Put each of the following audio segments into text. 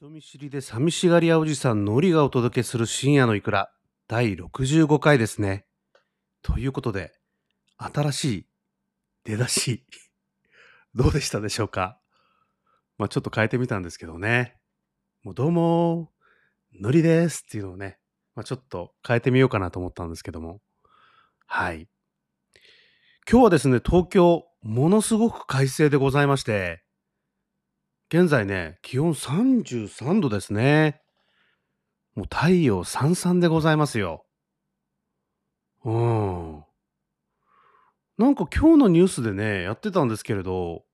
人見知りで寂しがり屋おじさんのりがお届けする深夜のいくら第65回ですね。ということで、新しい出だし、どうでしたでしょうか？まあちょっと変えてみたんですけどね。もうどうも、のりですっていうのをね、まあちょっと変えてみようかなと思ったんですけども。はい。今日はですね、東京、ものすごく快晴でございまして、現在ね、気温33度ですね。もう太陽さんさんでございますよ。うん。なんか今日のニュースでね、やってたんですけれど、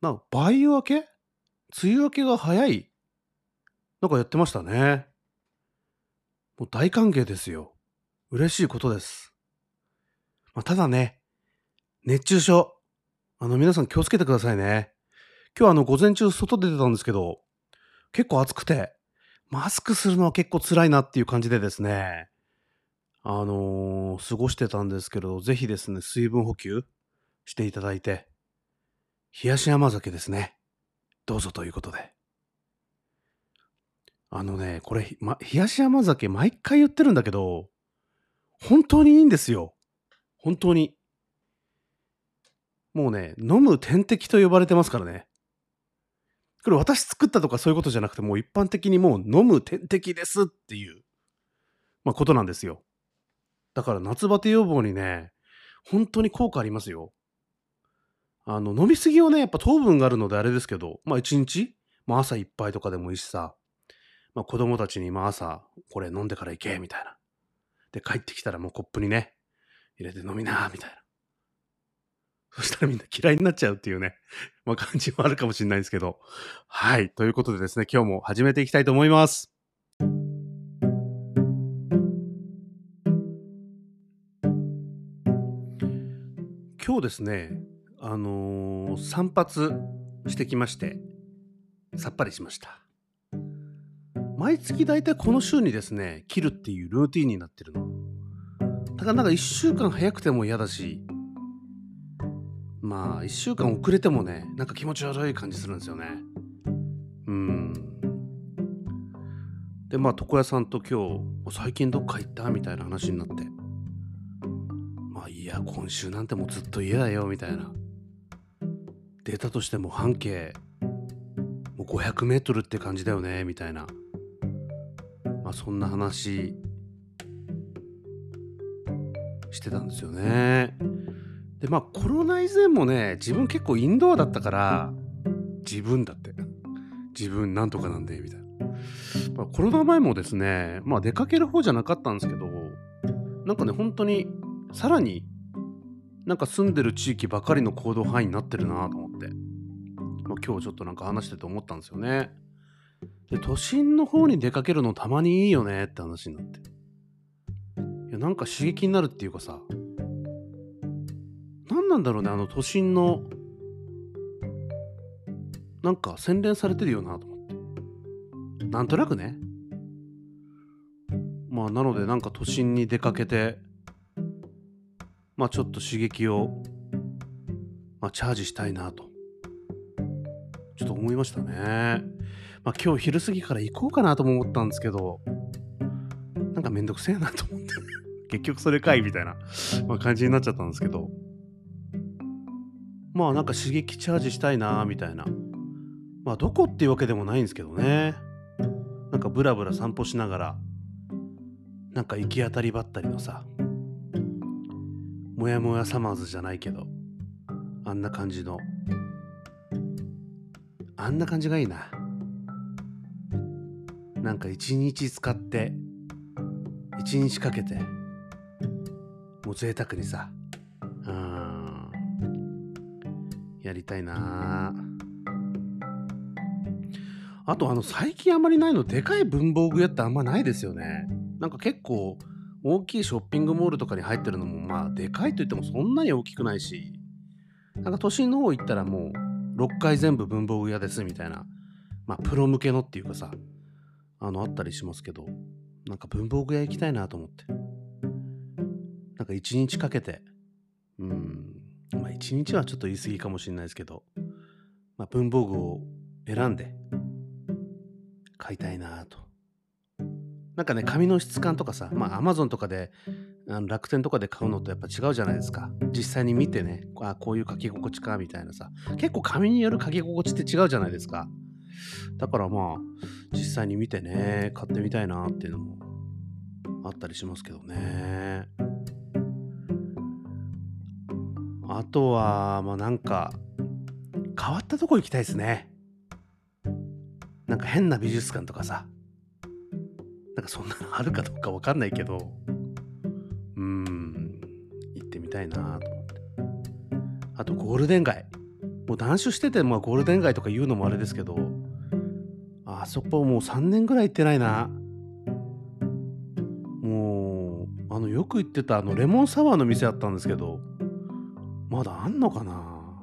なんか梅雨明け？梅雨明けが早い？なんかやってましたね。もう大歓迎ですよ。嬉しいことです。まあ、ただね、熱中症。あの皆さん気をつけてくださいね。今日あの午前中外出てたんですけど、結構暑くて、マスクするのは結構辛いなっていう感じでですね、あのー過ごしてたんですけど、ぜひですね、水分補給していただいて、冷やし甘酒ですね。どうぞということで。あのね、これ、ま、冷やし甘酒毎回言ってるんだけど、本当にいいんですよ。本当に。もうね、飲む点滴と呼ばれてますからね。これ私作ったとかそういうことじゃなくて、もう一般的にもう飲む点滴ですっていう、まあ、ことなんですよ。だから夏バテ予防にね、本当に効果ありますよ。あの、飲みすぎはね、やっぱ糖分があるのであれですけど、まあ一日、まあ朝一杯とかでもいいしさ、まあ子供たちにまあ朝、これ飲んでから行け、みたいな。で、帰ってきたらもうコップにね、入れて飲みな、みたいな。そしたらみんな嫌いになっちゃうっていうね、まあ感じもあるかもしれないですけど。はい。ということでですね、今日も始めていきたいと思います。今日ですね、あのー散髪してきまして、さっぱりしました。毎月大体この週にですね、切るっていうルーティンになってるの。だからなんか1週間早くても嫌だし、まあ1週間遅れてもね、なんか気持ち悪い感じするんですよね。うん。で、まあ床屋さんと今日、最近どっか行ったみたいな話になって。まあいや、今週なんてもうずっと家だよ、みたいな。データとしても半径、もう500メートルって感じだよね、みたいな。まあそんな話してたんですよね。でまあコロナ以前もね自分結構インドアだったから自分だって。自分なんとかなんでみたいな、まあ、コロナ前もですねまあ出かける方じゃなかったんですけどなんかね本当にさらになんか住んでる地域ばかりの行動範囲になってるなと思って、まあ、今日ちょっとなんか話してて思ったんですよね。で都心の方に出かけるのたまにいいよねって話になって。いやなんか刺激になるっていうかさ何なんだろうねあの都心のなんか洗練されてるよなと思って。なんとなくね。まあなのでなんか都心に出かけてまあちょっと刺激をまあチャージしたいなと。ちょっと思いましたね。まあ今日昼過ぎから行こうかなとも思ったんですけどなんかめんどくせえなと思って。結局それかいみたいな、まあ、感じになっちゃったんですけどまあなんか刺激チャージしたいなみたいな。まあどこっていうわけでもないんですけどね。なんかブラブラ散歩しながら、なんか行き当たりばったりのさ、もやもやサマーズじゃないけど、あんな感じの、あんな感じがいいな。なんか一日使って、一日かけて、もう贅沢にさ、やりたいな。あとあの最近あんまりないのでかい文房具屋ってあんまないですよね。なんか結構大きいショッピングモールとかに入ってるのもまあでかいといってもそんなに大きくないし。なんか都心の方行ったらもう6階全部文房具屋ですみたいな。まあプロ向けのっていうかさあのあったりしますけど。なんか文房具屋行きたいなと思って。なんか一日かけて1日はちょっと言い過ぎかもしれないですけど、まあ、文房具を選んで買いたいなと。なんかね、紙の質感とかさ、まマ、Amazon とかで、あの楽天とかで買うのとやっぱ違うじゃないですか。実際に見てね、あこういう書き心地か、みたいなさ。結構紙による書き心地って違うじゃないですか。だからまあ、実際に見てね、買ってみたいなっていうのもあったりしますけどね。あとは、まあなんか、変わったとこ行きたいですね。なんか変な美術館とかさ。なんかそんなのあるかどうかわかんないけど、うーん、行ってみたいなと思って。あとゴールデン街。もう断酒してて、まあゴールデン街とか言うのもあれですけど、あそこもう3年ぐらい行ってないな。もう、あの、よく行ってたあのレモンサワーの店あったんですけど、まだあんのかな？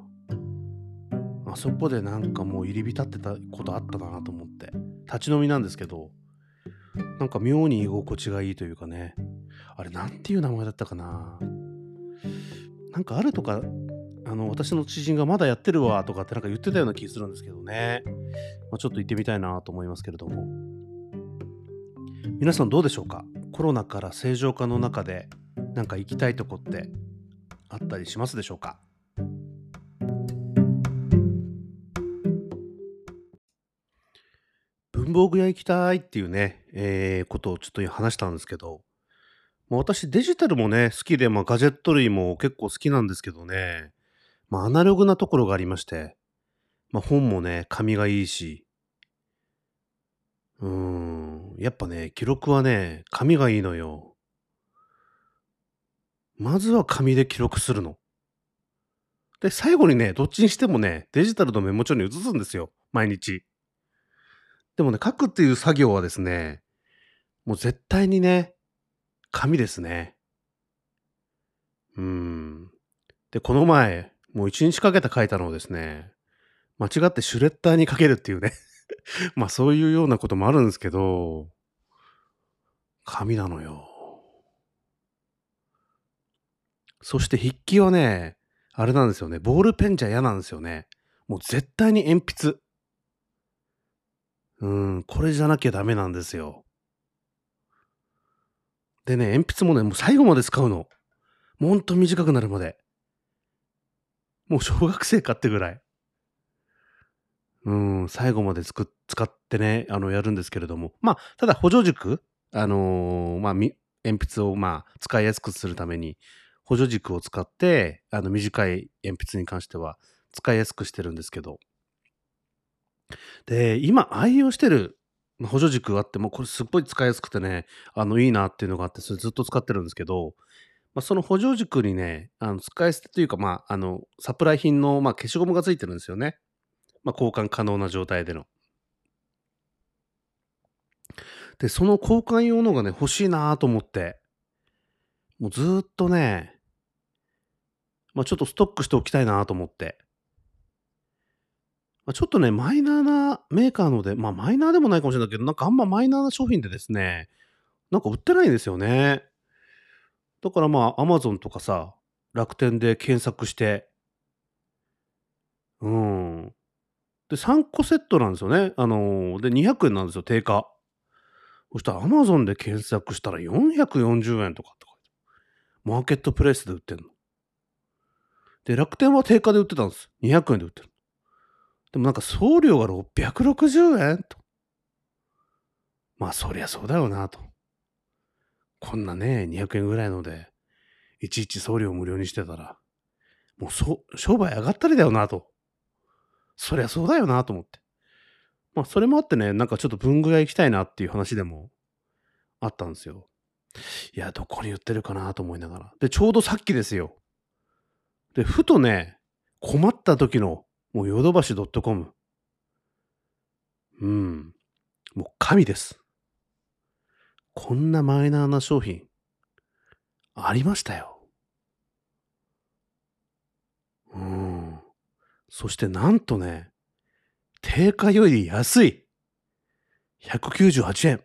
あそこでなんかもう入り浸ってたことあったなと思って。立ち飲みなんですけど、なんか妙に居心地がいいというかね。あれ、なんていう名前だったかな？なんかあるとか、あの、私の知人がまだやってるわとかってなんか言ってたような気するんですけどね。まあ、ちょっと行ってみたいなと思いますけれども。皆さんどうでしょうか？コロナから正常化の中で、なんか行きたいとこってあったりしますでしょうか？文房具屋行きたいっていうね、えーことをちょっと話したんですけど、まあ、私デジタルもね、好きで、まあ、ガジェット類も結構好きなんですけどね、まあ、アナログなところがありまして、まあ、本もね、紙がいいし、うーん、やっぱね、記録はね、紙がいいのよ。まずは紙で記録するの。で、最後にね、どっちにしてもね、デジタルのメモ帳に移すんですよ。毎日。でもね、書くっていう作業はですね、もう絶対にね、紙ですね。うん。で、この前、もう一日かけて書いたのをですね、間違ってシュレッダーにかけるっていうね。まあそういうようなこともあるんですけど、紙なのよ。そして筆記はね、あれなんですよね。ボールペンじゃ嫌なんですよね。もう絶対に鉛筆。うん、これじゃなきゃダメなんですよ。でね、鉛筆もね、もう最後まで使うの。もうほんと短くなるまで。もう小学生かってぐらい。うん、最後までつく使ってね、あの、やるんですけれども。まあ、ただ補助軸、あのーまあ、鉛筆をまあ、使いやすくするために、補助軸を使って、あの、短い鉛筆に関しては使いやすくしてるんですけど。で、今愛用してる補助軸があって、もこれすっごい使いやすくてね、あの、いいなっていうのがあって、それずっと使ってるんですけど、まあ、その補助軸にね、あの使い捨てというか、まあ、あの、サプライ品の、まあ、消しゴムがついてるんですよね。まあ、交換可能な状態での。で、その交換用のがね、欲しいなと思って、もうずっとね、まあ、ちょっとストックしておきたいなと思って。まあ、ちょっとね、マイナーなメーカーので、まあ、マイナーでもないかもしれないけど、なんかあんまマイナーな商品でですね、なんか売ってないんですよね。だからまあ、アマゾンとかさ、楽天で検索して、うん。で、3個セットなんですよね。あのーで、200円なんですよ、定価。そしたら、アマゾンで検索したら440円とかって書いてあるマーケットプレイスで売ってんの。で、楽天は定価で売ってたんです。200円で売ってる。でもなんか送料が660円と。まあ、そりゃそうだよなと。こんなね、200円ぐらいので、いちいち送料無料にしてたら、もうそ、商売上がったりだよなと。そりゃそうだよなと思って。まあ、それもあってね、なんかちょっと文具屋行きたいなっていう話でもあったんですよ。いや、どこに売ってるかなと思いながら。で、ちょうどさっきですよ。で、ふとね、困った時の、もうヨドバシ .com。うん。もう神です。こんなマイナーな商品、ありましたよ。うん。そしてなんとね、定価より安い。198円。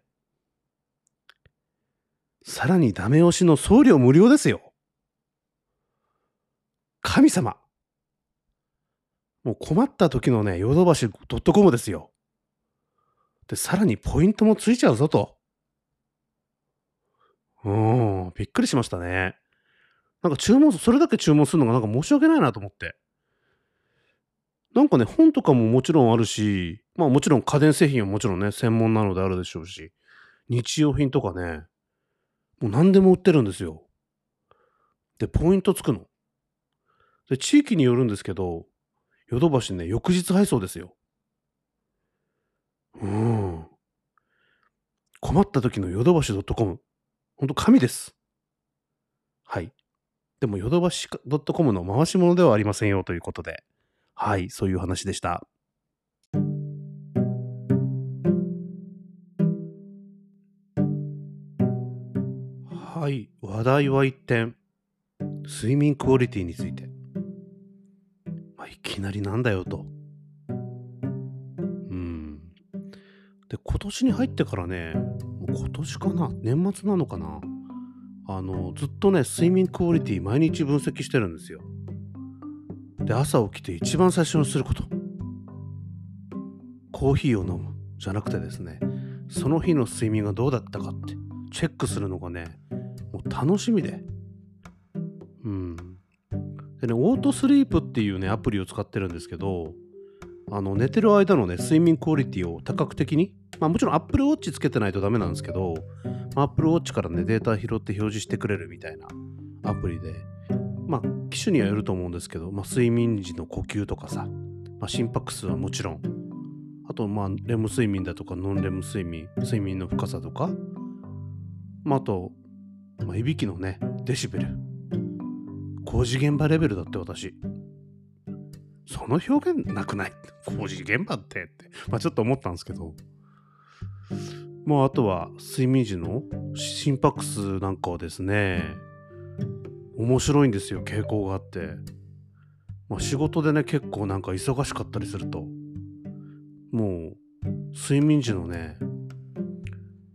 さらにダメ押しの送料無料ですよ。神様。もう困った時のね、ヨドバシ .com ですよ。で、さらにポイントもついちゃうぞと。うん、びっくりしましたね。なんか注文それだけ注文するのがなんか申し訳ないなと思って。なんかね、本とかももちろんあるし、まあもちろん家電製品はもちろんね、専門なのであるでしょうし、日用品とかね、もう何でも売ってるんですよ。で、ポイントつくの。で、地域によるんですけど、ヨドバシね、翌日配送ですよ。うん。困った時のヨドバシ .com。ほんと神です。はい。でもヨドバシ .com の回し物ではありませんよということで。はい、そういう話でした。はい、話題は一点。睡眠クオリティについて。あ、いきなりなんだよと。うん。で、今年に入ってからね、今年かな年末なのかなあの、ずっとね、睡眠クオリティ毎日分析してるんですよ。で、朝起きて一番最初にすること。コーヒーを飲むじゃなくてですね、その日の睡眠がどうだったかってチェックするのがね、もう楽しみで。うん。でね、オートスリープっていうね、アプリを使ってるんですけど、あの、寝てる間のね、睡眠クオリティを多角的に、まあもちろん Apple Watch つけてないとダメなんですけど、Apple Watch からね、データ拾って表示してくれるみたいなアプリで、まあ、機種にはよると思うんですけど、まあ、睡眠時の呼吸とかさ、まあ、心拍数はもちろん、あと、まあ、レム睡眠だとか、ノンレム睡眠、睡眠の深さとか、まあ、あと、まあ、いびきのね、デシベル。工事現場レベルだって私。その表現なくない？工事現場ってって、まあ、ちょっと思ったんですけど、まあ、あとは睡眠時の心拍数なんかはですね、面白いんですよ、傾向があって。まあ、仕事でね、結構なんか忙しかったりすると、もう、睡眠時のね、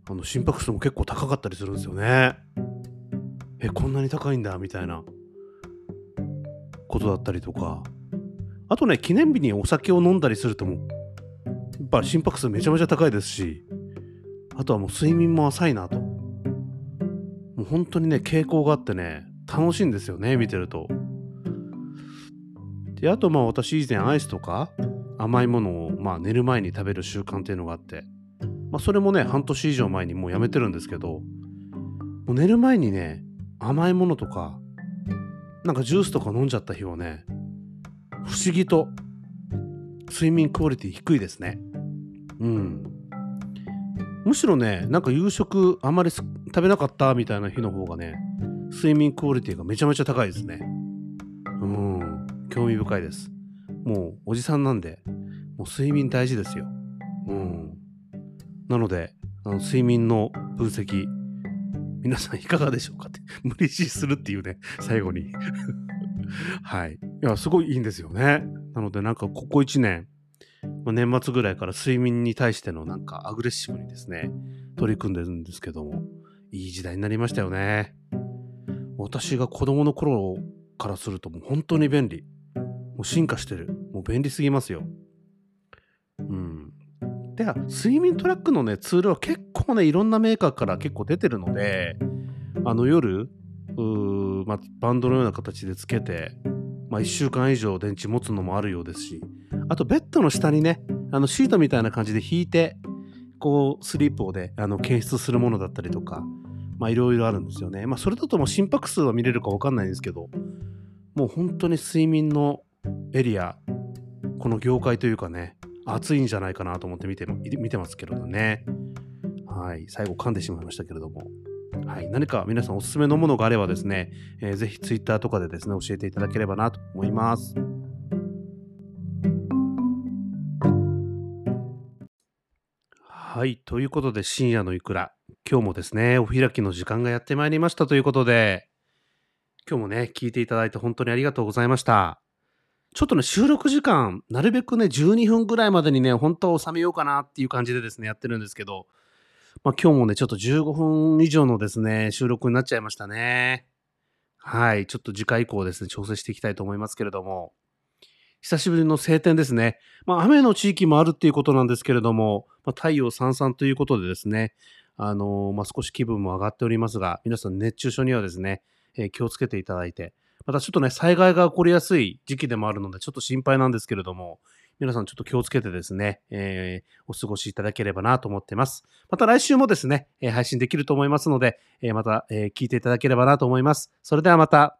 あの心拍数も結構高かったりするんですよね。え、こんなに高いんだ、みたいなことだったりとか。あとね、記念日にお酒を飲んだりするとも、やっぱ心拍数めちゃめちゃ高いですし、あとはもう睡眠も浅いなと。もう本当にね、傾向があってね、楽しいんですよね、見てると。で、あとまあ私以前アイスとか甘いものをまあ寝る前に食べる習慣っていうのがあって、まあそれもね、半年以上前にもうやめてるんですけど、もう寝る前にね、甘いものとか、なんかジュースとか飲んじゃった日はね、不思議と睡眠クオリティ低いですね。うん。むしろね、なんか夕食あまり食べなかったみたいな日の方がね、睡眠クオリティがめちゃめちゃ高いですね。うん、興味深いです。もうおじさんなんで、もう睡眠大事ですよ。うん。なので、あの睡眠の分析、皆さんいかがでしょうかって、無理強いするっていうね、最後に。はい。いや、すごいいいんですよね。なので、なんかここ1年、まあ、年末ぐらいから睡眠に対してのなんかアグレッシブにですね、取り組んでるんですけども、いい時代になりましたよね。私が子供の頃からするともう本当に便利。もう進化してる。もう便利すぎますよ。うん。で、睡眠トラックのね、ツールは結構ね、いろんなメーカーから結構出てるので、あの夜、まあ、バンドのような形でつけて、まあ、1週間以上電池持つのもあるようですし、あとベッドの下にね、あのシートみたいな感じで引いて、こう、スリープをで、あの、検出するものだったりとか、まあいろいろあるんですよね。まあそれだともう心拍数は見れるかわかんないんですけど、もう本当に睡眠のエリア、この業界というかね、熱いんじゃないかなと思って見て見てますけれどね。はい。最後噛んでしまいましたけれども。はい。何か皆さんおすすめのものがあればですね、えー、ぜひ Twitter とかでですね、教えていただければなと思います。はい。ということで、深夜のいくら。今日もですね、お開きの時間がやってまいりましたということで、今日もね、聞いていただいて本当にありがとうございました。ちょっとね、収録時間、なるべくね、12分ぐらいまでにね、本当は収めようかなっていう感じでですね、やってるんですけど、まあ今日もね、ちょっと15分以上のですね、収録になっちゃいましたね。はい。ちょっと次回以降ですね、調整していきたいと思いますけれども。久しぶりの晴天ですね。まあ、雨の地域もあるっていうことなんですけれども、まあ、太陽さんさんということでですね、あのーまあ、少し気分も上がっておりますが、皆さん熱中症にはですね、えー気をつけていただいて、またちょっとね、災害が起こりやすい時期でもあるので、ちょっと心配なんですけれども、皆さんちょっと気をつけてですね、えーお過ごしいただければなと思ってます。また来週もですね、え配信できると思いますので、えまた、え聞いていただければなと思います。それではまた。